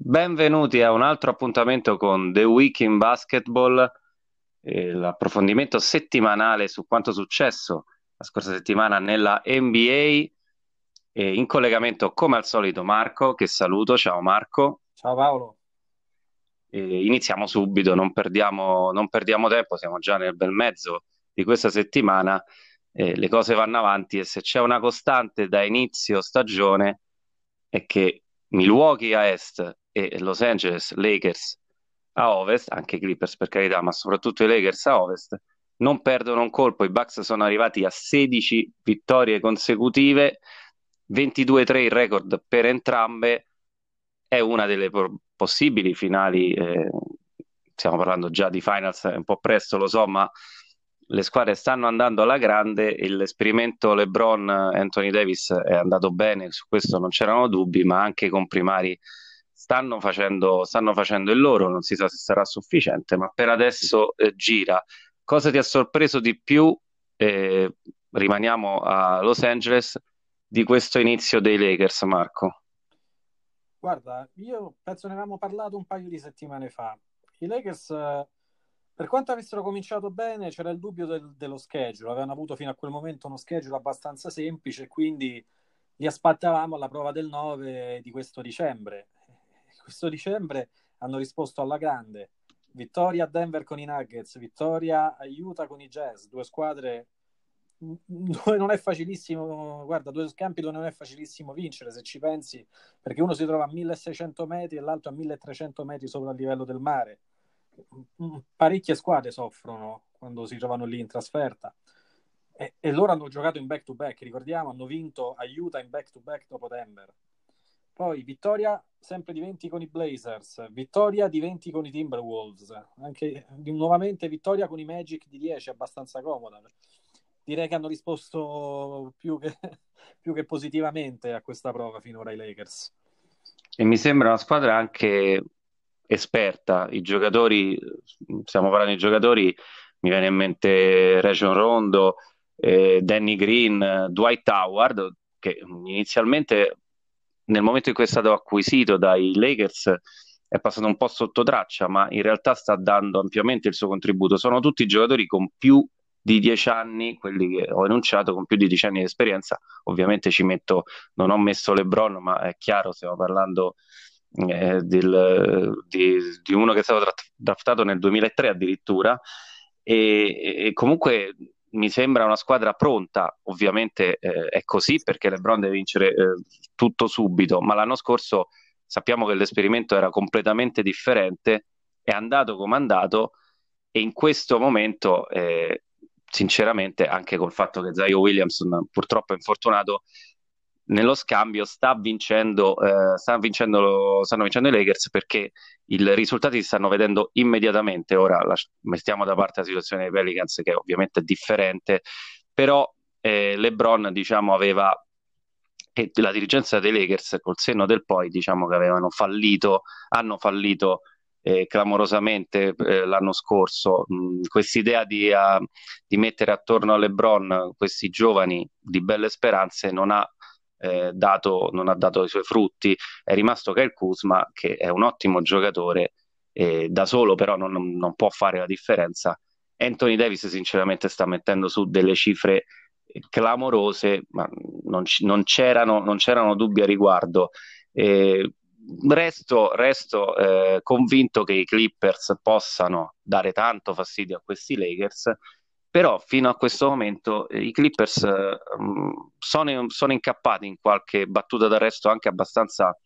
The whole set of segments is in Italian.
Benvenuti a un altro appuntamento con The Week in Basketball, eh, l'approfondimento settimanale su quanto successo la scorsa settimana nella NBA. Eh, in collegamento come al solito Marco, che saluto. Ciao Marco. Ciao Paolo. Eh, iniziamo subito, non perdiamo, non perdiamo, tempo, siamo già nel bel mezzo di questa settimana. le cose vanno avanti e se c'è una costante da inizio stagione è che Milwaukee a est e Los Angeles Lakers a ovest, anche i Clippers per carità, ma soprattutto i Lakers a ovest, non perdono un colpo. I Bucks sono arrivati a 16 vittorie consecutive, 22-3 il record per entrambe. È una delle possibili finali. Eh, stiamo parlando già di finals, è un po' presto, lo so, ma le squadre stanno andando alla grande. L'esperimento LeBron Anthony Davis è andato bene, su questo non c'erano dubbi, ma anche con primari stanno facendo, stanno facendo il loro, non si sa se sarà sufficiente, ma per adesso eh, gira. Cosa ti ha sorpreso di più? Eh, rimaniamo a Los Angeles di questo inizio dei Lakers, Marco. Guarda, io penso ne avevamo parlato un paio di settimane fa. I Lakers, per quanto avessero cominciato bene, c'era il dubbio del, dello schedule. Avevano avuto fino a quel momento uno schedule abbastanza semplice, quindi li aspettavamo alla prova del 9 di questo dicembre questo dicembre hanno risposto alla grande. Vittoria a Denver con i Nuggets, vittoria a Utah con i Jazz, due squadre dove non è facilissimo, guarda, due scampi dove non è facilissimo vincere se ci pensi, perché uno si trova a 1600 metri e l'altro a 1300 metri sopra il livello del mare. Parecchie squadre soffrono quando si trovano lì in trasferta. E, e loro hanno giocato in back to back, ricordiamo, hanno vinto a Utah in back to back dopo Denver. Poi vittoria sempre di 20 con i Blazers, vittoria di 20 con i Timberwolves, anche nuovamente vittoria con i Magic di 10, abbastanza comoda. Direi che hanno risposto più che, più che positivamente a questa prova finora i Lakers. E mi sembra una squadra anche esperta. I giocatori, stiamo parlando di giocatori, mi viene in mente Region Rondo, eh, Danny Green, Dwight Howard, che inizialmente nel momento in cui è stato acquisito dai Lakers è passato un po' sotto traccia, ma in realtà sta dando ampiamente il suo contributo. Sono tutti giocatori con più di dieci anni, quelli che ho enunciato, con più di dieci anni di esperienza. Ovviamente ci metto, non ho messo LeBron, ma è chiaro, stiamo parlando eh, del, di, di, uno che è stato draftato nel 2003 addirittura. E, e comunque mi sembra una squadra pronta, ovviamente eh, è così perché LeBron deve vincere eh, tutto subito, ma l'anno scorso sappiamo che l'esperimento era completamente differente, è andato come è andato e in questo momento, eh, sinceramente, anche col fatto che Zio Williamson purtroppo è infortunato, nello scambio sta vincendo, eh, sta vincendo, stanno vincendo i Lakers perché i risultati si stanno vedendo immediatamente. Ora la, mettiamo da parte la situazione dei Pelicans, che ovviamente è differente, però eh, LeBron diciamo, aveva e la dirigenza dei Lakers col senno del poi diciamo che avevano fallito, hanno fallito eh, clamorosamente eh, l'anno scorso. Questa idea di, uh, di, mettere attorno a LeBron questi giovani di belle speranze non ha eh, dato, non ha dato i suoi frutti, è rimasto Kyle Kuzma che è un ottimo giocatore, eh, da solo però non, non, può fare la differenza. Anthony Davis sinceramente sta mettendo su delle cifre clamorose, ma non, non, c'erano, non c'erano, dubbi a riguardo. Eh, resto, resto eh, convinto che i Clippers possano dare tanto fastidio a questi Lakers però fino a questo momento eh, i Clippers eh, sono, sono, incappati in qualche battuta d'arresto anche abbastanza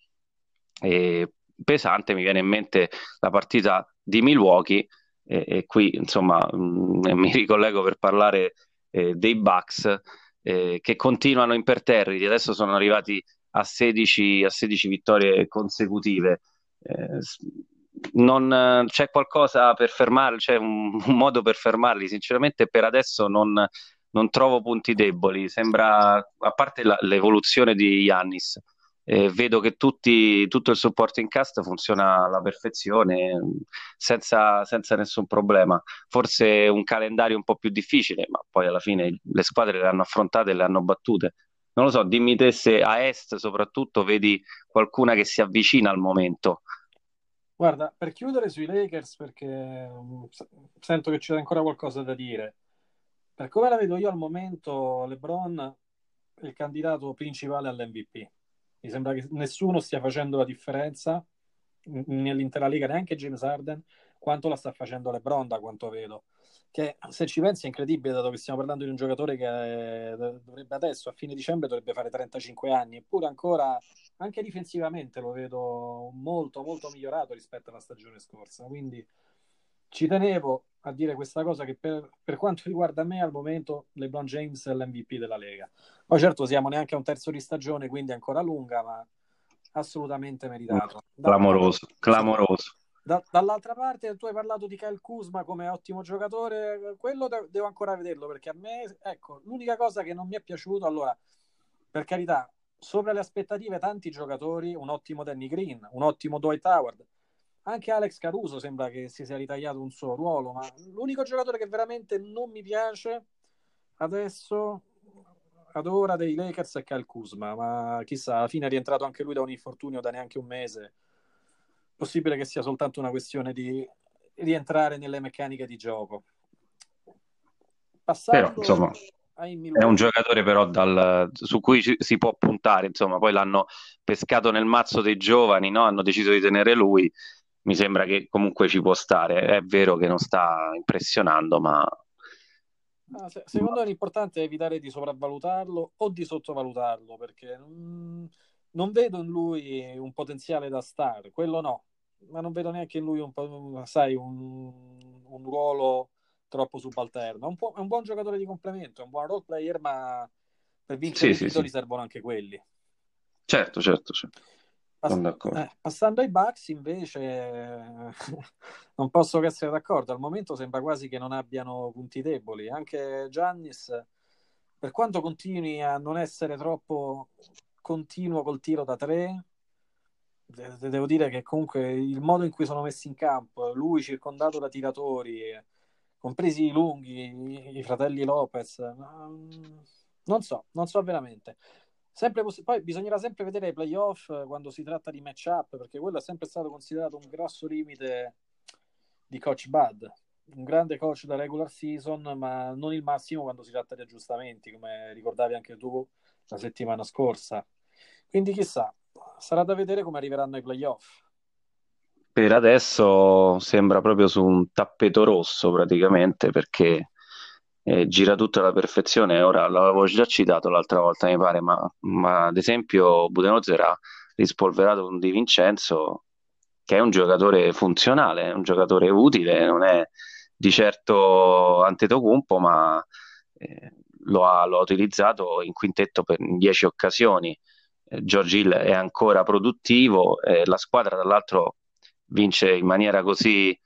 eh, pesante. Mi viene in mente la partita di Milwaukee, e qui insomma mh, mi ricollego per parlare eh, dei Bucks eh, che continuano imperterriti, adesso sono arrivati a 16, a 16 vittorie consecutive. Eh, non c'è qualcosa per fermarli, c'è un, un, modo per fermarli. Sinceramente, per adesso non, non trovo punti deboli. Sembra, a parte la, l'evoluzione di Yannis, eh, vedo che tutti, tutto il supporting cast funziona alla perfezione, senza, senza, nessun problema. Forse un calendario un po' più difficile, ma poi alla fine le squadre le hanno affrontate e le hanno battute. Non lo so, dimmi te se a est soprattutto vedi qualcuna che si avvicina al momento Guarda, per chiudere sui Lakers, perché mm, sento che c'è ancora qualcosa da dire. Per come la vedo io al momento, LeBron è il candidato principale all'MVP. Mi sembra che nessuno stia facendo la differenza nell'intera Lega, neanche James Harden, quanto la sta facendo LeBron, da quanto vedo. Che se ci pensi è incredibile, dato che stiamo parlando di un giocatore che dovrebbe adesso, a fine dicembre, dovrebbe fare 35 anni, eppure ancora, anche difensivamente, lo vedo molto, molto migliorato rispetto alla stagione scorsa. Quindi ci tenevo a dire questa cosa che per, per, quanto riguarda me al momento LeBron James è l'MVP della Lega. Poi certo siamo neanche a un terzo di stagione, quindi ancora lunga, ma assolutamente meritato. Clamoroso, clamoroso. Da, dall'altra parte tu hai parlato di Kyle Kuzma come ottimo giocatore, quello de- devo ancora vederlo perché a me, ecco, l'unica cosa che non mi è piaciuto, allora, per carità, sopra le aspettative tanti giocatori, un ottimo Danny Green, un ottimo Dwight Howard, anche Alex Caruso sembra che si sia ritagliato un suo ruolo, ma l'unico giocatore che veramente non mi piace adesso, ad ora dei Lakers, è Kyle Kuzma, ma chissà, alla fine è rientrato anche lui da un infortunio da neanche un mese. Possibile che sia soltanto una questione di rientrare nelle meccaniche di gioco. Passando però, insomma, è un giocatore però dal, su cui ci, si può puntare, insomma, poi l'hanno pescato nel mazzo dei giovani, no? hanno deciso di tenere lui mi sembra che comunque ci può stare. È vero che non sta impressionando, ma... Ah, se, secondo me l'importante è evitare di sopravvalutarlo o di sottovalutarlo, perché non, non vedo in lui un potenziale da star, quello no, ma non vedo neanche in lui un, sai, un, un ruolo troppo subalterno. È un, è un, buon giocatore di complemento, è un buon role player, ma per vincere sì, i titoli sì, servono anche quelli. Certo, certo, certo. Pass- eh, passando ai Bucks invece non posso che essere d'accordo, al momento sembra quasi che non abbiano punti deboli, anche Giannis per quanto continui a non essere troppo continuo col tiro da tre, devo dire che comunque il modo in cui sono messi in campo, lui circondato da tiratori, compresi i lunghi, i fratelli Lopez, non so, non so veramente. Poss- poi bisognerà sempre vedere i playoff quando si tratta di match-up, perché quello è sempre stato considerato un grosso limite di coach Bud. Un grande coach da regular season, ma non il massimo quando si tratta di aggiustamenti, come ricordavi anche tu la settimana scorsa. Quindi chissà, sarà da vedere come arriveranno i playoff. Per adesso sembra proprio su un tappeto rosso praticamente perché eh, gira tutto alla perfezione. Ora l'avevo già citato l'altra volta, mi pare, ma, ma ad esempio Budenholzer ha rispolverato un Di Vincenzo che è un giocatore funzionale, un giocatore utile, non è di certo Antetokounmpo, ma eh, lo, ha, lo, ha, utilizzato in quintetto per 10 occasioni. George Hill è ancora produttivo, eh, la squadra dall'altro vince in maniera così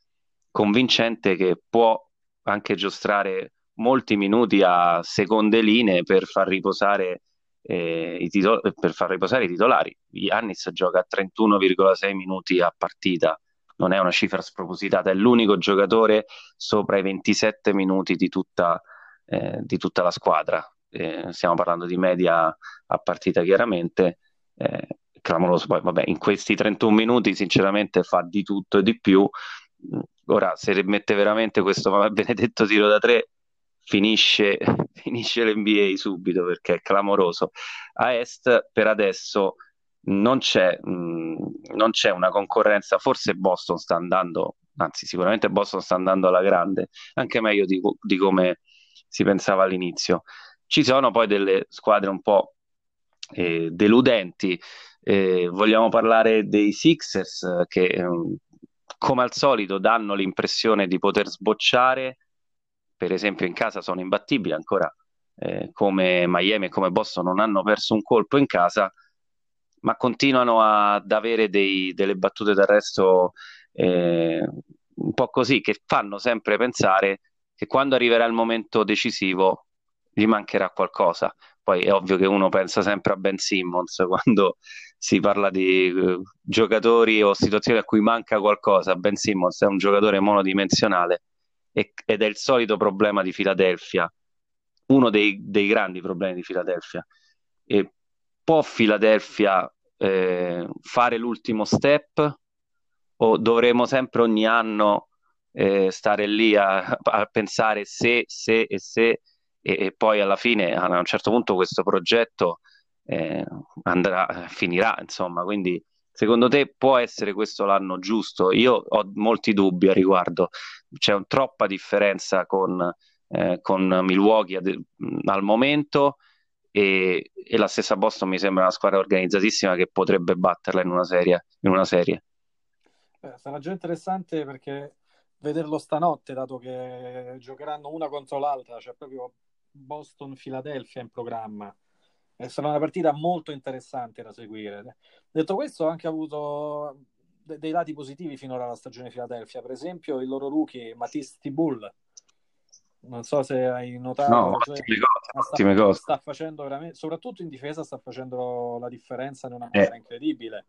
convincente che può anche giostrare molti minuti a seconde linee per far riposare, eh, i, titol- per far riposare i titolari. Yannis gioca a 31,6 minuti a partita, non è una cifra spropositata, è l'unico giocatore sopra i 27 minuti di tutta, eh, di tutta la squadra. Eh, stiamo parlando di media a partita chiaramente. Eh, clamoroso, poi vabbè, in questi 31 minuti sinceramente fa di tutto e di più. Ora, se mette veramente questo benedetto tiro da tre finisce, finisce l'NBA subito perché è clamoroso. A Est per adesso non c'è, mh, mm, non c'è una concorrenza, forse Boston sta andando, anzi sicuramente Boston sta andando alla grande, anche meglio di, di come si pensava all'inizio. Ci sono poi delle squadre un po' eh, deludenti, eh, vogliamo parlare dei Sixers che eh, come al solito danno l'impressione di poter sbocciare. Per esempio in casa sono imbattibili, ancora eh, come Miami e come Boston non hanno perso un colpo in casa, ma continuano ad avere dei, delle battute d'arresto eh, un po' così, che fanno sempre pensare che quando arriverà il momento decisivo gli mancherà qualcosa. Poi è ovvio che uno pensa sempre a Ben Simmons quando si parla di uh, giocatori o situazioni a cui manca qualcosa. Ben Simmons è un giocatore monodimensionale ed è il solito problema di Filadelfia, uno dei, dei grandi problemi di Filadelfia. E può Filadelfia eh, fare l'ultimo step o dovremo sempre ogni anno eh, stare lì a, a, pensare se, se e se e, e, poi alla fine a un certo punto questo progetto eh, andrà, finirà, insomma, quindi secondo te può essere questo l'anno giusto? Io ho molti dubbi a riguardo, c'è un, troppa differenza con, eh, con Milwaukee ad, al momento e, e, la stessa Boston mi sembra una squadra organizzatissima che potrebbe batterla in una serie. In una serie. Eh, sarà già interessante perché vederlo stanotte, dato che giocheranno una contro l'altra, cioè proprio Boston-Philadelphia in programma. E sarà una partita molto interessante da seguire. Detto questo, ho anche avuto de- dei lati positivi finora alla stagione Philadelphia. Per esempio, il loro rookie Matisse Tibull. Non so se hai notato, no, cioè, ottime cose, ottime sta, cose. sta facendo veramente, soprattutto in difesa, sta facendo la differenza in una maniera eh, incredibile.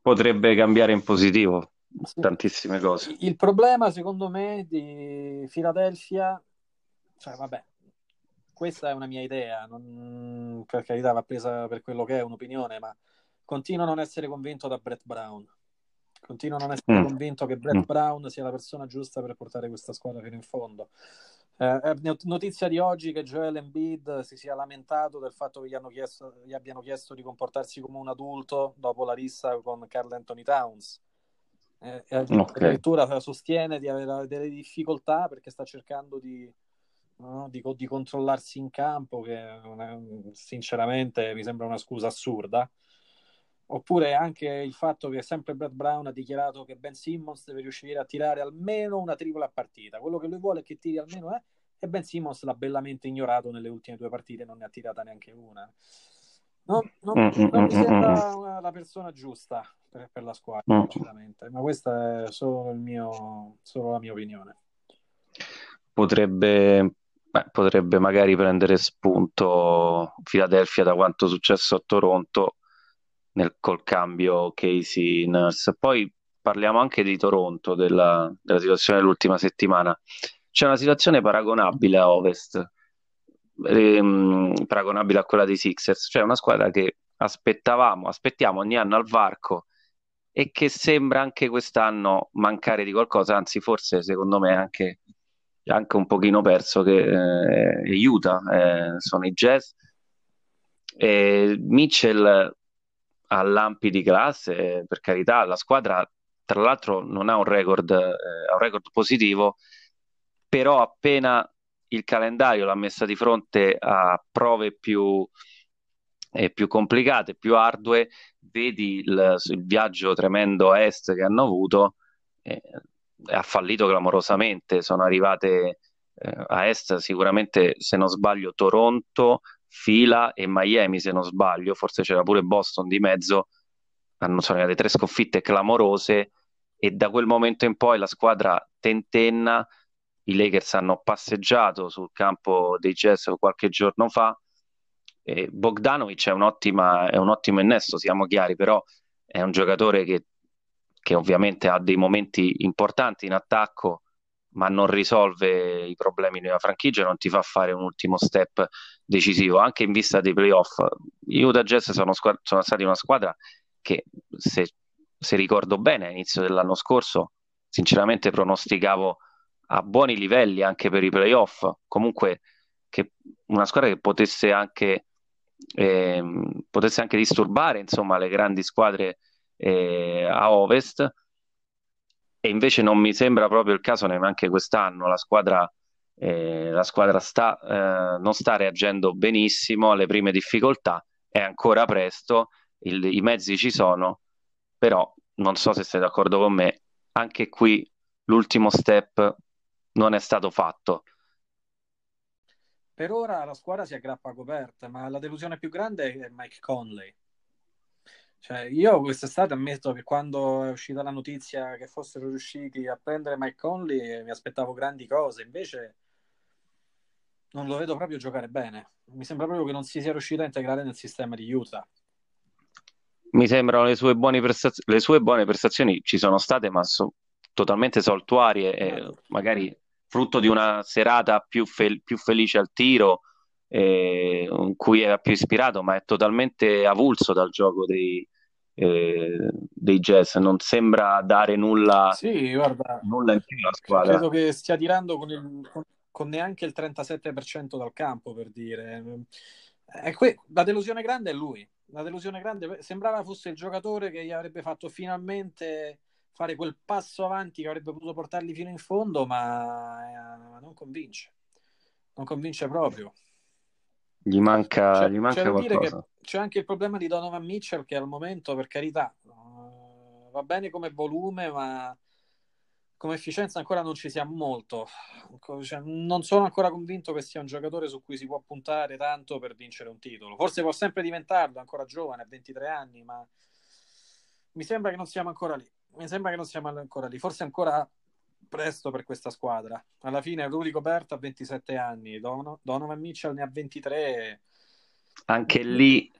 Potrebbe cambiare in positivo sì. tantissime cose. Il problema, secondo me, di Philadelphia, cioè, vabbè, questa è una mia idea, non, per carità va presa per quello che è un'opinione, ma continuo a non essere convinto da Brett Brown. Continuo a non essere mm. convinto che Brett mm. Brown sia la persona giusta per portare questa squadra fino in fondo. Eh, notizia di oggi che Joel Embiid si sia lamentato del fatto che gli, chiesto, gli abbiano chiesto di comportarsi come un adulto dopo la rissa con Carl Anthony Towns eh, okay. addirittura sostiene di avere delle difficoltà perché sta cercando di, no, di, di controllarsi in campo, che è, sinceramente mi sembra una scusa assurda. Oppure anche il fatto che sempre Brad Brown ha dichiarato che Ben Simmons deve riuscire a tirare almeno una tripla a partita. Quello che lui vuole è che tiri almeno è, e Ben Simmons l'ha bellamente ignorato nelle ultime due partite, non ne ha tirata neanche una. Non, non, mm, mm, non mi mm, sembra la persona giusta per, per la squadra, sinceramente, ma questa è solo, mio, solo, la mia opinione. Potrebbe, beh, potrebbe magari prendere spunto Philadelphia da quanto è successo a Toronto nel, col cambio Casey Nurse. Poi parliamo anche di Toronto, della, della situazione dell'ultima settimana. C'è una situazione paragonabile a Ovest ehm, paragonabile a quella dei Sixers, cioè una squadra che aspettavamo, aspettiamo ogni anno al varco e che sembra anche quest'anno mancare di qualcosa, anzi forse secondo me anche, anche un pochino perso che eh, aiuta, eh, sono i Jazz. E Mitchell ha lampi di classe, per carità, la squadra tra l'altro non ha un record, eh, un record positivo, però appena il calendario l'ha messa di fronte a prove più, eh, più complicate, più ardue, vedi il, il, viaggio tremendo a est che hanno avuto, eh, ha fallito clamorosamente, sono arrivate eh, a est sicuramente, se non sbaglio, Toronto, Fila e Miami, se non sbaglio, forse c'era pure Boston di mezzo, hanno, sono arrivate tre sconfitte clamorose e da quel momento in poi la squadra tentenna i Lakers hanno passeggiato sul campo dei Jazz qualche giorno fa. Bogdanovic è, è un ottimo innesto, siamo chiari, però è un giocatore che, che ovviamente ha dei momenti importanti in attacco, ma non risolve i problemi una franchigia non ti fa fare un ultimo step decisivo, anche in vista dei playoff. Gli Utah Jazz sono, squadra, sono stati una squadra che, se, se ricordo bene, all'inizio dell'anno scorso, sinceramente pronosticavo a buoni livelli anche per i playoff. Comunque, che una squadra che potesse anche, eh, potesse anche disturbare insomma, le grandi squadre eh, a ovest. E invece non mi sembra proprio il caso neanche quest'anno. La squadra, eh, la squadra sta, eh, non sta reagendo benissimo alle prime difficoltà. È ancora presto, il, i mezzi ci sono, però non so se sei d'accordo con me. Anche qui l'ultimo step non è stato fatto. Per ora la squadra si aggrappa a Gobert, ma la delusione più grande è Mike Conley. Cioè, io quest'estate ammetto che quando è uscita la notizia che fossero riusciti a prendere Mike Conley mi aspettavo grandi cose, invece non lo vedo proprio giocare bene. Mi sembra proprio che non si sia riuscito a integrare nel sistema di Utah. Mi sembrano le sue buone, prestaz- le sue buone prestazioni ci sono state, ma sono totalmente saltuarie e magari frutto di una serata più, fel- più felice al tiro, eh, in cui era più ispirato, ma è totalmente avulso dal gioco dei, eh, dei Jazz, non sembra dare nulla, sì, guarda, nulla in più alla squadra. Credo che stia tirando con, il, con, con neanche il 37% dal campo, per dire. Que- la delusione grande è lui. La delusione grande sembrava fosse il giocatore che gli avrebbe fatto finalmente fare quel passo avanti che avrebbe potuto portarli fino in fondo, ma eh, non convince. Non convince proprio. Gli manca, c'è, gli manca c'è qualcosa. c'è anche il problema di Donovan Mitchell che al momento, per carità, uh, va bene come volume, ma come efficienza ancora non ci siamo molto. Cioè, non sono ancora convinto che sia un giocatore su cui si può puntare tanto per vincere un titolo. Forse può sempre diventarlo, ancora giovane, a 23 anni, ma mi sembra che non siamo ancora lì. Mi sembra che non siamo ancora lì. Forse ancora presto per questa squadra. Alla fine Rudy Gobert ha 27 anni, Don- Donovan Mitchell ne ha 23. Anche lì,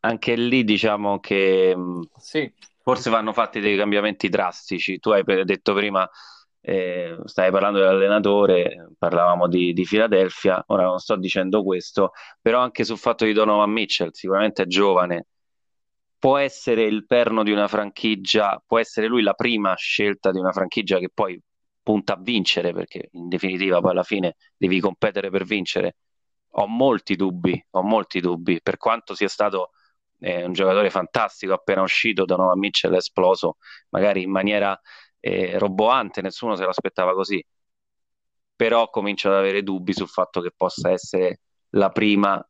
anche lì diciamo che sì. forse vanno fatti dei cambiamenti drastici. Tu hai detto prima, eh, stai parlando dell'allenatore, parlavamo di, di Philadelphia, ora non sto dicendo questo, però anche sul fatto di Donovan Mitchell, sicuramente è giovane, può essere il perno di una franchigia, può essere lui la prima scelta di una franchigia che poi punta a vincere, perché in definitiva poi alla fine devi competere per vincere. Ho molti dubbi, ho molti dubbi, per quanto sia stato eh, un giocatore fantastico appena uscito, Donovan Mitchell è esploso, magari in maniera eh, roboante, nessuno se l'aspettava così, però comincio ad avere dubbi sul fatto che possa essere la prima,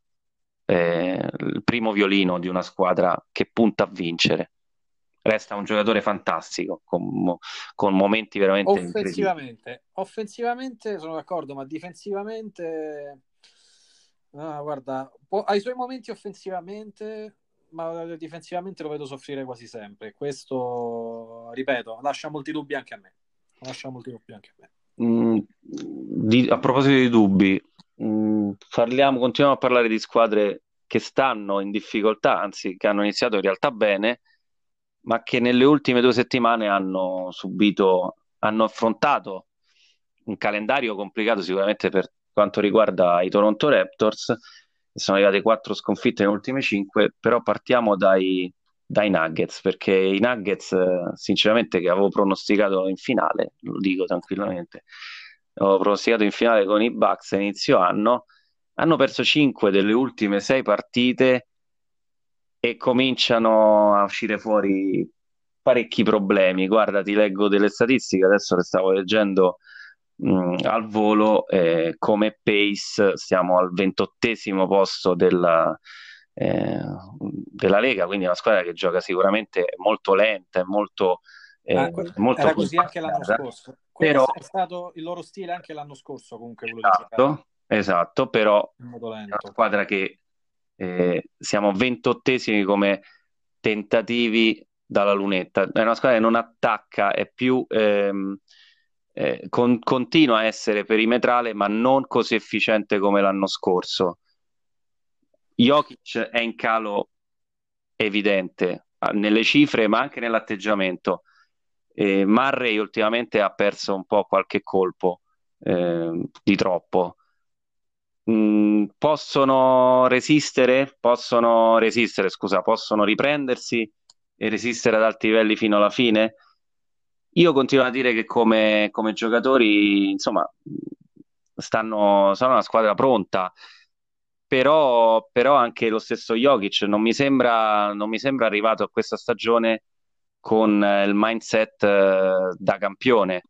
eh, il primo violino di una squadra che punta a vincere resta un giocatore fantastico, con, con momenti veramente offensivamente, offensivamente sono d'accordo, ma difensivamente no, guarda, può, ha i suoi momenti offensivamente, ma difensivamente lo vedo soffrire quasi sempre. Questo, ripeto, lascia molti dubbi anche a me. Lascia molti dubbi anche a me. Mm, di, a proposito di dubbi, mm, parliamo, continuiamo a parlare di squadre che stanno in difficoltà, anzi che hanno iniziato in realtà bene ma che nelle ultime due settimane hanno subito, hanno affrontato un calendario complicato sicuramente per quanto riguarda i Toronto Raptors, sono arrivate quattro sconfitte nelle ultime cinque, però partiamo dai, dai Nuggets, perché i Nuggets, sinceramente, che avevo pronosticato in finale, lo dico tranquillamente, avevo pronosticato in finale con i Bucks a inizio anno, hanno perso cinque delle ultime sei partite e cominciano a uscire fuori parecchi problemi. Guarda, ti leggo delle statistiche, adesso le stavo leggendo mh, mm, al volo, eh, come pace siamo al ventottesimo posto della, eh, della Lega, quindi è una squadra che gioca sicuramente molto lenta e molto... Eh, ah, molto era così anche l'anno scorso. Quello però... è stato il loro stile anche l'anno scorso, comunque. Esatto, esatto, però è una squadra che eh, siamo ventottesimi come tentativi dalla lunetta. È una squadra che non attacca, è più ehm, eh, con, continua a essere perimetrale, ma non così efficiente come l'anno scorso. Jokic è in calo evidente ah, nelle cifre, ma anche nell'atteggiamento. Eh, Murray ultimamente ha perso un po' qualche colpo eh, di troppo. Mm, possono resistere, possono resistere, scusa, possono riprendersi e resistere ad alti livelli fino alla fine? Io continuo a dire che come, come giocatori, insomma, stanno, sono una squadra pronta, però, però anche lo stesso Jokic non mi sembra, non mi sembra arrivato a questa stagione con il mindset eh, da campione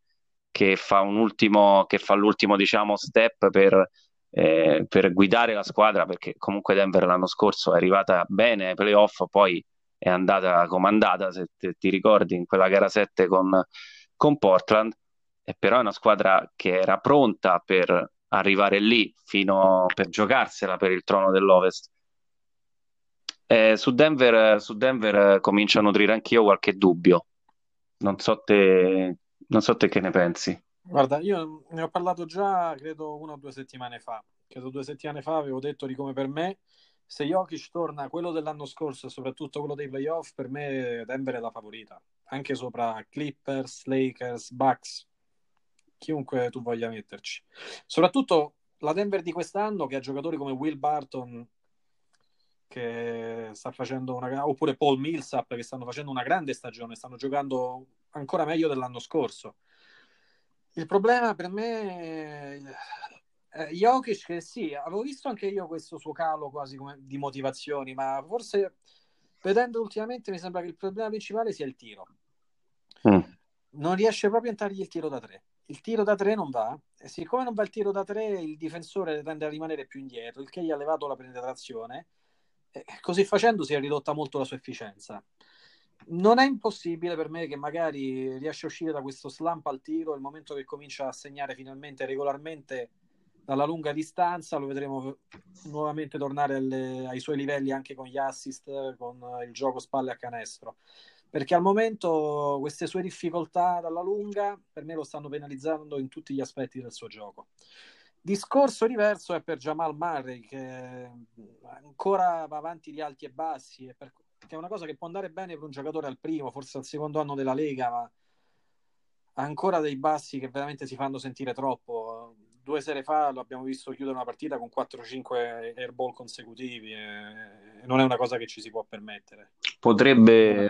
che fa, un ultimo, che fa l'ultimo diciamo, step per eh, per guidare la squadra, perché comunque Denver l'anno scorso è arrivata bene ai playoff, poi è andata comandata, se te, ti ricordi, in quella gara 7 con, con Portland, e però è una squadra che era pronta per arrivare lì fino per giocarsela per il trono dell'Ovest. Eh, su, Denver, su Denver comincio a nutrire anch'io qualche dubbio. Non so te, non so te che ne pensi. Guarda, io ne ho parlato già, credo, una o due settimane fa. Credo due settimane fa avevo detto di come per me, se Jokic torna quello dell'anno scorso e soprattutto quello dei playoff, per me Denver è la favorita. Anche sopra Clippers, Lakers, Bucks, chiunque tu voglia metterci. Soprattutto la Denver di quest'anno che ha giocatori come Will Barton che sta facendo una oppure Paul Millsap che stanno facendo una grande stagione, stanno giocando ancora meglio dell'anno scorso. Il problema per me è Jokic che sì, avevo visto anche io questo suo calo quasi come di motivazioni, ma forse vedendo ultimamente mi sembra che il problema principale sia il tiro. Mm. Non riesce proprio a entrargli il tiro da tre. Il tiro da tre non va, e siccome non va il tiro da tre, il difensore tende a rimanere più indietro, il che gli ha levato la penetrazione. E così facendo si è ridotta molto la sua efficienza. Non è impossibile per me che magari riesce a uscire da questo slump al tiro il momento che comincia a segnare finalmente regolarmente dalla lunga distanza, lo vedremo nuovamente tornare alle, ai suoi livelli anche con gli assist, con il gioco spalle a canestro. Perché al momento queste sue difficoltà dalla lunga per me lo stanno penalizzando in tutti gli aspetti del suo gioco. Discorso diverso è per Jamal Murray che ancora va avanti di alti e bassi, e per, che è una cosa che può andare bene per un giocatore al primo, forse al secondo anno della Lega, ma ancora dei bassi che veramente si fanno sentire troppo due sere fa lo abbiamo visto chiudere una partita con 4-5 airball consecutivi e non è una cosa che ci si può permettere. Potrebbe,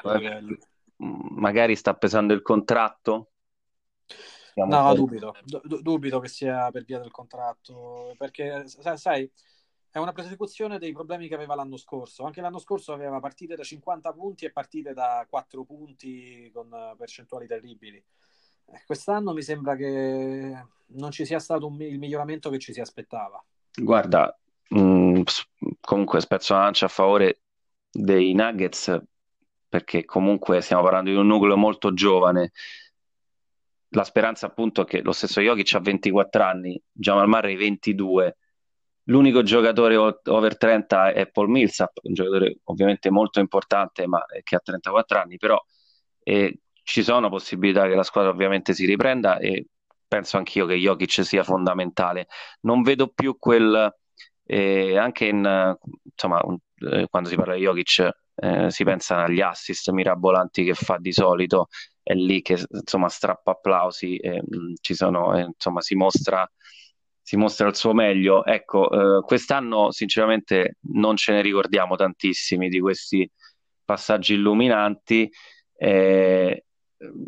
magari sta pesando il contratto? Siamo no, dubito, D- dubito che sia per via del contratto, perché sai, è una prosecuzione dei problemi che aveva l'anno scorso. Anche l'anno scorso aveva partite da 50 punti e partite da 4 punti con percentuali terribili. Eh, quest'anno mi sembra che non ci sia stato un, il miglioramento che ci si aspettava. Guarda, mh, mm, comunque spezzo la lancia a favore dei Nuggets perché comunque stiamo parlando di un nucleo molto giovane. La speranza appunto è che lo stesso Jokic ha 24 anni, Jamal Murray 22. L'unico giocatore over 30 è Paul Millsap, un giocatore ovviamente molto importante ma che ha 34 anni, però eh, ci sono possibilità che la squadra ovviamente si riprenda e penso anch'io che Jokic sia fondamentale. Non vedo più quel, eh, anche in, insomma, un, eh, quando si parla di Jokic eh, si pensa agli assist mirabolanti che fa di solito, è lì che insomma strappa applausi, e, mh, mm, sono, insomma si mostra, si mostra il suo meglio. Ecco, eh, quest'anno sinceramente non ce ne ricordiamo tantissimi di questi passaggi illuminanti. Eh,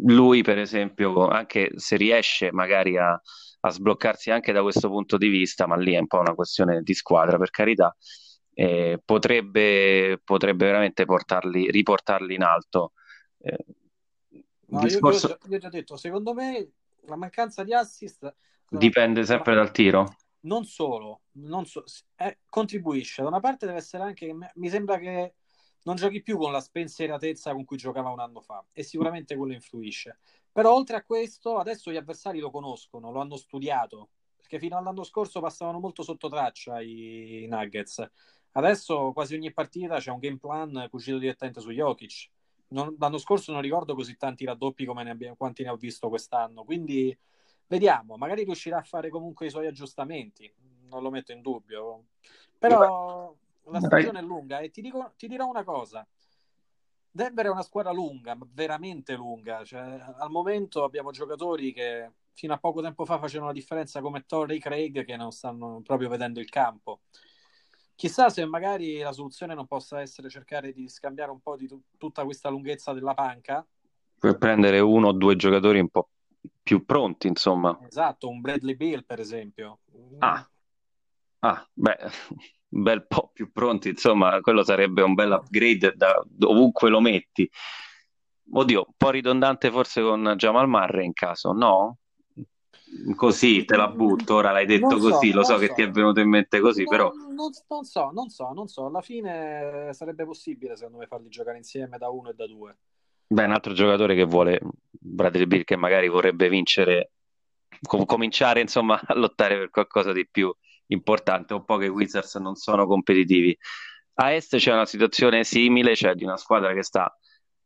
lui, per esempio, anche se riesce magari a, a, sbloccarsi anche da questo punto di vista, ma lì è un po' una questione di squadra, per carità, eh, potrebbe, potrebbe, veramente portarli, riportarli in alto. Eh, no, discorso... io, io, io, ti ho detto, secondo me la mancanza di assist dipende sempre dal tiro. Non solo, non so, eh, contribuisce. Da una parte deve essere anche, mi sembra che non giochi più con la spensieratezza con cui giocava un anno fa e sicuramente quello influisce. Però oltre a questo, adesso gli avversari lo conoscono, lo hanno studiato, perché fino all'anno scorso passavano molto sotto traccia i Nuggets. Adesso quasi ogni partita c'è un game plan cucito direttamente su Jokic. Non, l'anno scorso non ricordo così tanti raddoppi come ne abbiamo, quanti ne ho visto quest'anno, quindi vediamo, magari riuscirà a fare comunque i suoi aggiustamenti, non lo metto in dubbio. Però la stagione è lunga e ti, dico, ti dirò una cosa. Denver è una squadra lunga, veramente lunga. Cioè, al momento abbiamo giocatori che fino a poco tempo fa facevano la differenza come Torrey Craig che non stanno proprio vedendo il campo. Chissà se magari la soluzione non possa essere cercare di scambiare un po' di t- tutta questa lunghezza della panca. Per prendere uno o due giocatori un po' più pronti, insomma. Esatto, un Bradley Bill, per esempio. Ah, ah beh, un bel po' più pronti, insomma, quello sarebbe un bel upgrade da ovunque lo metti. Oddio, un po' ridondante forse con Jamal Murray in caso, no? Così te la butto, ora l'hai detto so, così, lo so, so, che ti è venuto in mente così, no, però... Non, non, so, non so, non so, alla fine sarebbe possibile secondo me farli giocare insieme da uno e da due. Beh, un altro giocatore che vuole, Bradley Bill, che magari vorrebbe vincere, com- cominciare insomma a lottare per qualcosa di più importante, un po' che i Wizards non sono competitivi. A est c'è una situazione simile, cioè di una squadra che sta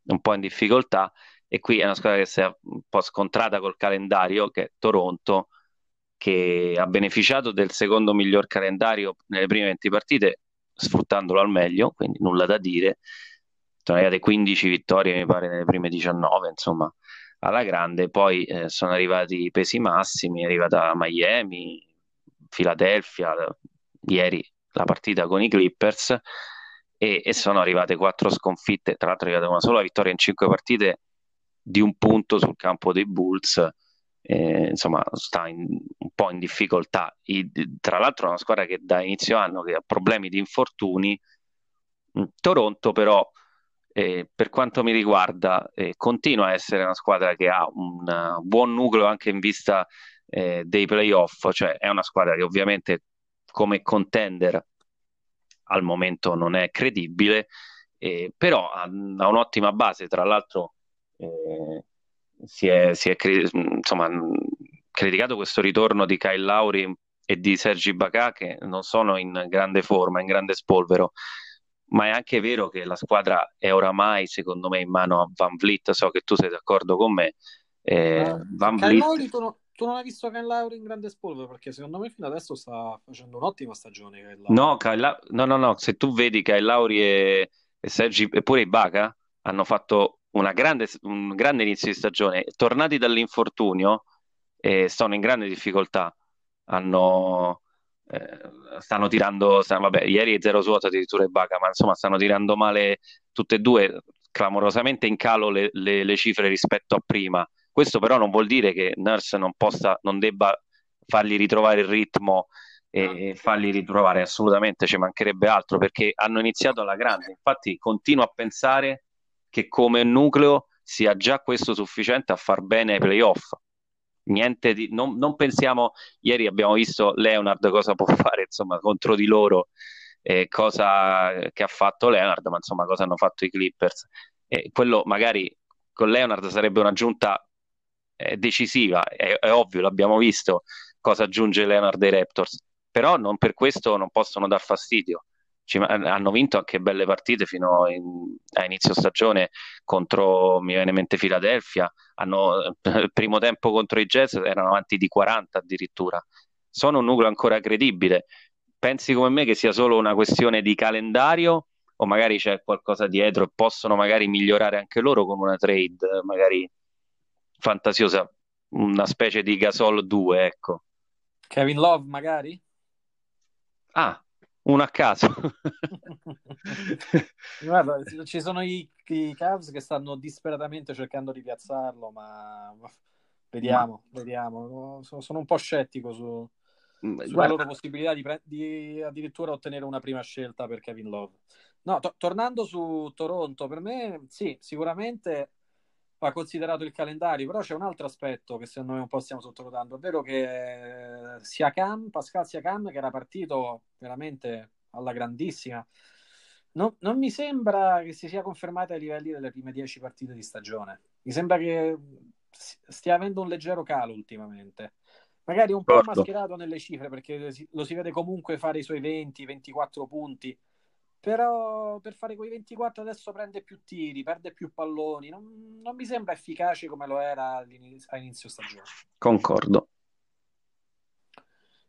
un po' in difficoltà e qui è una squadra che si è un po' scontrata col calendario, che è Toronto, che ha beneficiato del secondo miglior calendario nelle prime 20 partite, sfruttandolo al meglio, quindi nulla da dire. Sono arrivate 15 vittorie, mi pare, nelle prime 19, insomma, alla grande. Poi eh, sono arrivati i pesi massimi, è arrivata Miami, Philadelphia, ieri la partita con i Clippers e, e sono arrivate quattro sconfitte, tra l'altro è arrivata una sola vittoria in cinque partite di un punto sul campo dei Bulls. Eh, insomma, sta in, un po' in difficoltà. I, tra l'altro, è una squadra che da inizio anno che ha problemi di infortuni. Toronto, però, eh, per quanto mi riguarda, eh, continua a essere una squadra che ha un uh, buon nucleo anche in vista eh, dei playoff, cioè è una squadra che ovviamente come contender al momento non è credibile, eh, però ha, ha, un'ottima base, tra l'altro eh, si è, si è insomma, criticato questo ritorno di Kyle Lauri e di Sergi Bacà che non sono in grande forma, in grande spolvero, ma è anche vero che la squadra è oramai, secondo me, in mano a Van Vliet. So che tu sei d'accordo con me. Eh, uh, Van Vliet... tu, no, tu, non hai visto Kyle Lauri in grande spolvero? Perché secondo me fino adesso sta facendo un'ottima stagione. No, Kyle, no, no, no. Se tu vedi Kyle Lauri e, e Sergi, e pure Ibaka hanno fatto grande, un grande inizio di stagione. Tornati dall'infortunio, eh, sono in grande difficoltà. Hanno eh, stanno tirando, stanno, vabbè, ieri 0 su 8 addirittura Ibaka, ma insomma stanno tirando male tutte e due, clamorosamente in calo le, le, le, cifre rispetto a prima. Questo però non vuol dire che Nurse non possa, non debba fargli ritrovare il ritmo e farli ritrovare assolutamente, ci mancherebbe altro perché hanno iniziato alla grande. Infatti continuo a pensare che come nucleo sia già questo sufficiente a far bene ai playoff niente di, non, non, pensiamo, ieri abbiamo visto Leonard cosa può fare insomma, contro di loro, eh, cosa che ha fatto Leonard, ma insomma cosa hanno fatto i Clippers. Eh, quello magari con Leonard sarebbe un'aggiunta eh, decisiva, è, è, ovvio, l'abbiamo visto cosa aggiunge Leonard ai Raptors, però non per questo non possono dar fastidio ci, hanno vinto anche belle partite fino in, a inizio stagione contro, mi viene in mente, Philadelphia. Hanno, il primo tempo contro i Jazz erano avanti di 40 addirittura. Sono un nucleo ancora credibile. Pensi come me che sia solo una questione di calendario o magari c'è qualcosa dietro e possono magari migliorare anche loro con una trade magari fantasiosa, una specie di Gasol 2, ecco. Kevin Love magari? Ah, uno a caso. Guarda, ci sono i, i, Cavs che stanno disperatamente cercando di piazzarlo, ma vediamo, ma... vediamo. Sono, un po' scettico su, mm, sulla Guarda... loro possibilità di, di, addirittura ottenere una prima scelta per Kevin Love. No, to- tornando su Toronto, per me sì, sicuramente va considerato il calendario, però c'è un altro aspetto che secondo me un po' stiamo sottovalutando, ovvero che Siakam, Pascal Siakam, che era partito veramente alla grandissima, non, non, mi sembra che si sia confermata ai livelli delle prime dieci partite di stagione. Mi sembra che stia avendo un leggero calo ultimamente. Magari un po' mascherato nelle cifre perché lo si vede comunque fare i suoi 20-24 punti, però per fare quei 24 adesso prende più tiri, perde più palloni, non, non mi sembra efficace come lo era a inizio stagione. Concordo.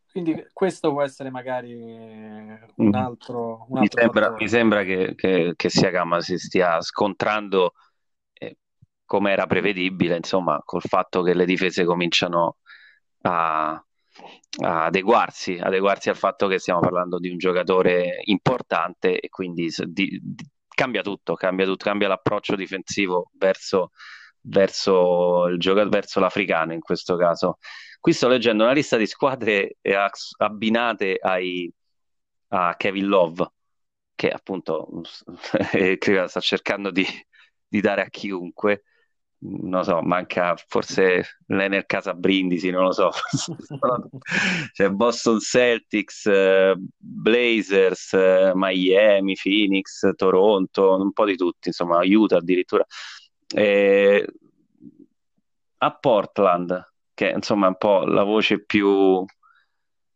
Quindi questo può essere magari un mm. altro... Un altro mi, sembra, mi sembra, che, che, che Siakam si stia scontrando eh, come era prevedibile, insomma, col fatto che le difese cominciano a, adeguarsi, adeguarsi al fatto che stiamo parlando di un giocatore importante e quindi di, di, cambia tutto, cambia tutto, cambia l'approccio difensivo verso, verso, il gioca- verso l'africano in questo caso. Qui sto leggendo una lista di squadre abbinate ai, a Kevin Love, che appunto sta cercando di, di dare a chiunque non so, manca forse l'Ener Casa Brindisi, non lo so. C'è Boston Celtics, eh, Blazers, eh, Miami, Phoenix, Toronto, un po' di tutti, insomma, Utah addirittura. E a Portland, che insomma è un po' la voce più,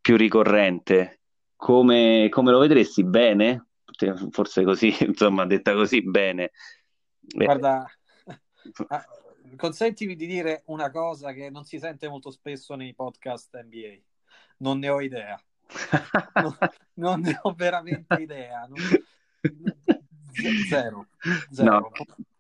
più ricorrente, come, come lo vedresti? Bene? Forse così, insomma, detta così, bene. Guarda, Ah, consentimi di dire una cosa che non si sente molto spesso nei podcast NBA. Non ne ho idea. non, non ne ho veramente idea. Non... Zero. Zero. No.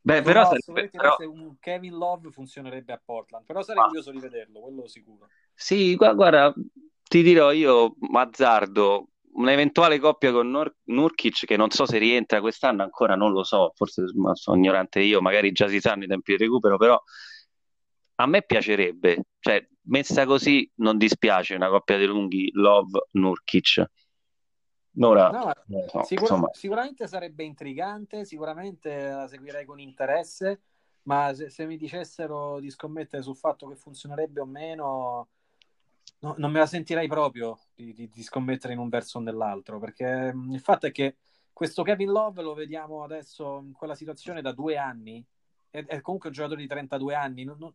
Beh, però, sarebbe, però... un Kevin Love funzionerebbe a Portland, però sarei ah. curioso di vederlo, quello sicuro. Sì, guarda, ti dirò io, Mazzardo, un'eventuale coppia con Nur- Nurkic che non so se rientra quest'anno, ancora non lo so, forse sono ignorante io, magari già si sanno i tempi di recupero, però a me piacerebbe, cioè messa così non dispiace una coppia di lunghi Love-Nurkic. Ora, no, so, sicur- sicuramente sarebbe intrigante, sicuramente la seguirei con interesse, ma se, se, mi dicessero di scommettere sul fatto che funzionerebbe o meno, no, non me la sentirei proprio di, di, di, scommettere in un verso o nell'altro, perché mm, il fatto è che questo Kevin Love lo vediamo adesso in quella situazione da due anni, è, è comunque un giocatore di 32 anni, non, non...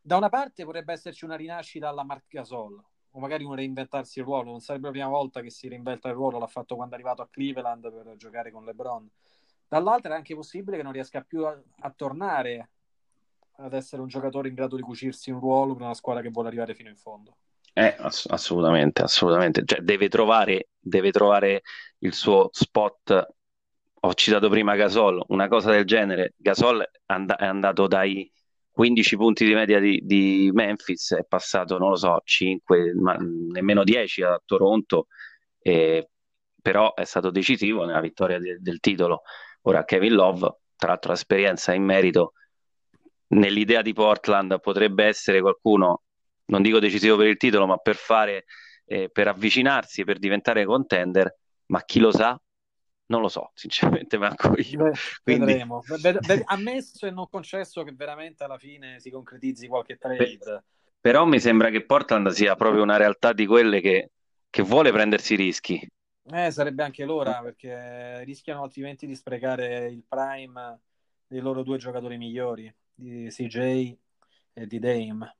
da una parte potrebbe esserci una rinascita alla Marc Gasol, o magari un reinventarsi il ruolo, non sarebbe la prima volta che si reinventa il ruolo, l'ha fatto quando è arrivato a Cleveland per giocare con LeBron. Dall'altra è anche possibile che non riesca più a, a tornare ad essere un giocatore in grado di cucirsi un ruolo per una squadra che vuole arrivare fino in fondo. Eh, ass- assolutamente, assolutamente. Cioè, deve trovare, deve trovare il suo spot. Ho citato prima Gasol, una cosa del genere. Gasol and- è andato dai 15 punti di media di, di, Memphis, è passato, non lo so, 5, ma nemmeno 10 a Toronto, eh, però è stato decisivo nella vittoria de- del titolo. Ora Kevin Love, tra l'altro l'esperienza in merito, nell'idea di Portland potrebbe essere qualcuno non dico decisivo per il titolo, ma per fare, eh, per avvicinarsi, per diventare contender, ma chi lo sa? Non lo so, sinceramente manco io. Beh, Quindi... Vedremo. Beh, ammesso e non concesso che veramente alla fine si concretizzi qualche trade. Beh, però mi sembra che Portland sia proprio una realtà di quelle che, che vuole prendersi rischi. Eh, sarebbe anche l'ora, perché rischiano altrimenti di sprecare il prime dei loro due giocatori migliori, di CJ e di Dame.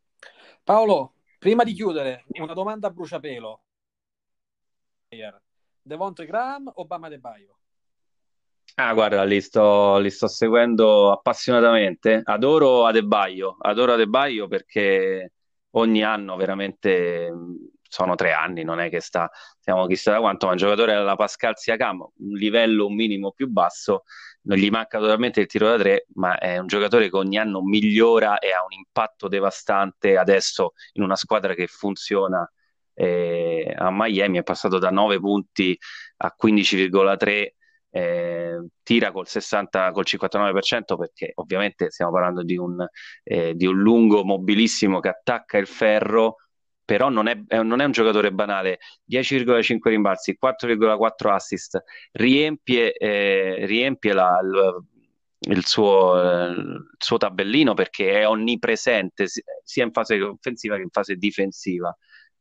Paolo, prima di chiudere, una domanda a bruciapelo. Devonte Graham o Bama De Baio? Ah, guarda, li sto, li sto seguendo appassionatamente. Adoro Adebaio, adoro Adebaio perché ogni anno veramente sono tre anni, non è che sta, siamo chissà da quanto, ma un giocatore alla Pascal Siakam, un livello un minimo più basso, non gli manca totalmente il tiro da tre, ma è un giocatore che ogni anno migliora e ha un impatto devastante adesso in una squadra che funziona. Eh, a Miami è passato da 9 punti a 15,3 eh, tira col 60 col 59% perché ovviamente stiamo parlando di un, eh, di un lungo mobilissimo che attacca il ferro però non è, non è, un giocatore banale, 10,5 rimbalzi, 4,4 assist, riempie, eh, riempie la, il, il, suo, eh, il, suo, tabellino perché è onnipresente sia in fase offensiva che in fase difensiva.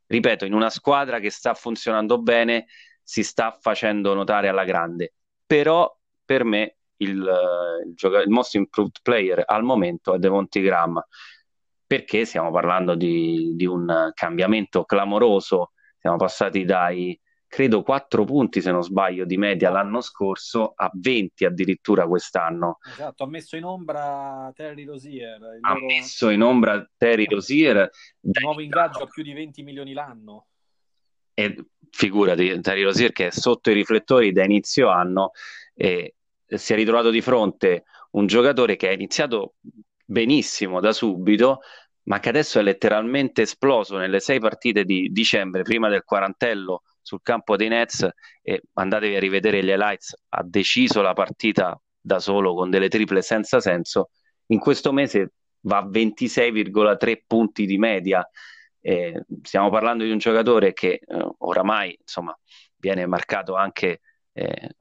Ripeto, in una squadra che sta funzionando bene si sta facendo notare alla grande, però per me il, il, il most improved player al momento è Devonti Graham perché stiamo parlando di, di, un cambiamento clamoroso. Siamo passati dai, credo, 4 punti, se non sbaglio, di media l'anno scorso a 20 addirittura quest'anno. Esatto, ha messo in ombra Terry Rosier. Ha loro... messo in ombra Terry Rosier. nuovo ingaggio a più di 20 milioni l'anno. E figurati, Terry Rosier che è sotto i riflettori da inizio anno e si è ritrovato di fronte un giocatore che ha iniziato benissimo da subito, ma che adesso è letteralmente esploso nelle sei partite di dicembre, prima del quarantello sul campo dei Nets, e andatevi a rivedere gli highlights, ha deciso la partita da solo con delle triple senza senso, in questo mese va a 26,3 punti di media. Eh, stiamo parlando di un giocatore che eh, oramai insomma, viene marcato anche eh,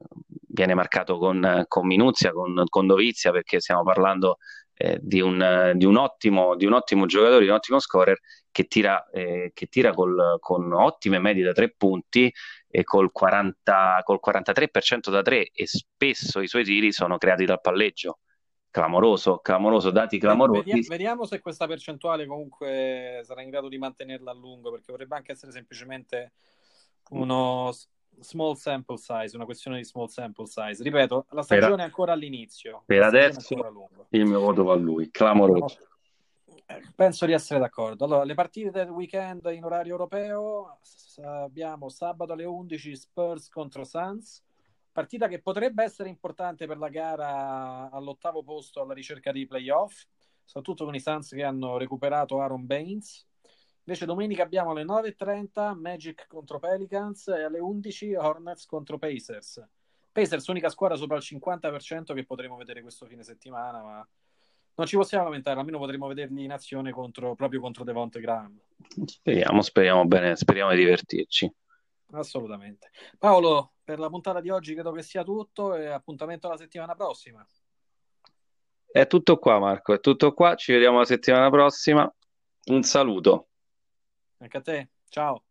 viene marcato con, con minuzia, con, con dovizia, perché stiamo parlando eh, di, un, di, un ottimo, di, un, ottimo, giocatore, di un ottimo scorer che tira, eh, che tira col, con ottime medie da tre punti e col, 40, col 43% da tre e spesso i suoi tiri sono creati dal palleggio. Clamoroso, clamoroso, dati clamorosi. Vediamo, vediamo se questa percentuale comunque sarà in grado di mantenerla a lungo, perché potrebbe anche essere semplicemente uno small sample size, una questione di small sample size. Ripeto, la stagione per, è ancora all'inizio. Per adesso il mio voto va a lui, clamoroso. Eh, penso di essere d'accordo. Allora, le partite del weekend in orario europeo abbiamo sabato alle 11 Spurs contro Suns, partita che potrebbe essere importante per la gara all'ottavo posto alla ricerca dei playoff, soprattutto con i Suns che hanno recuperato Aaron Baines Invece domenica abbiamo alle 9.30 Magic contro Pelicans e alle 11 Hornets contro Pacers. Pacers, unica squadra sopra il 50% che potremo vedere questo fine settimana, ma non ci possiamo lamentare, almeno potremo vederli in azione contro, proprio contro Devonte Graham. Speriamo, speriamo bene, speriamo di divertirci. Assolutamente. Paolo, per la puntata di oggi credo che sia tutto e appuntamento la settimana prossima. È tutto qua, Marco, è tutto qua. Ci vediamo la settimana prossima. Un saluto. Anche a te. Ciao.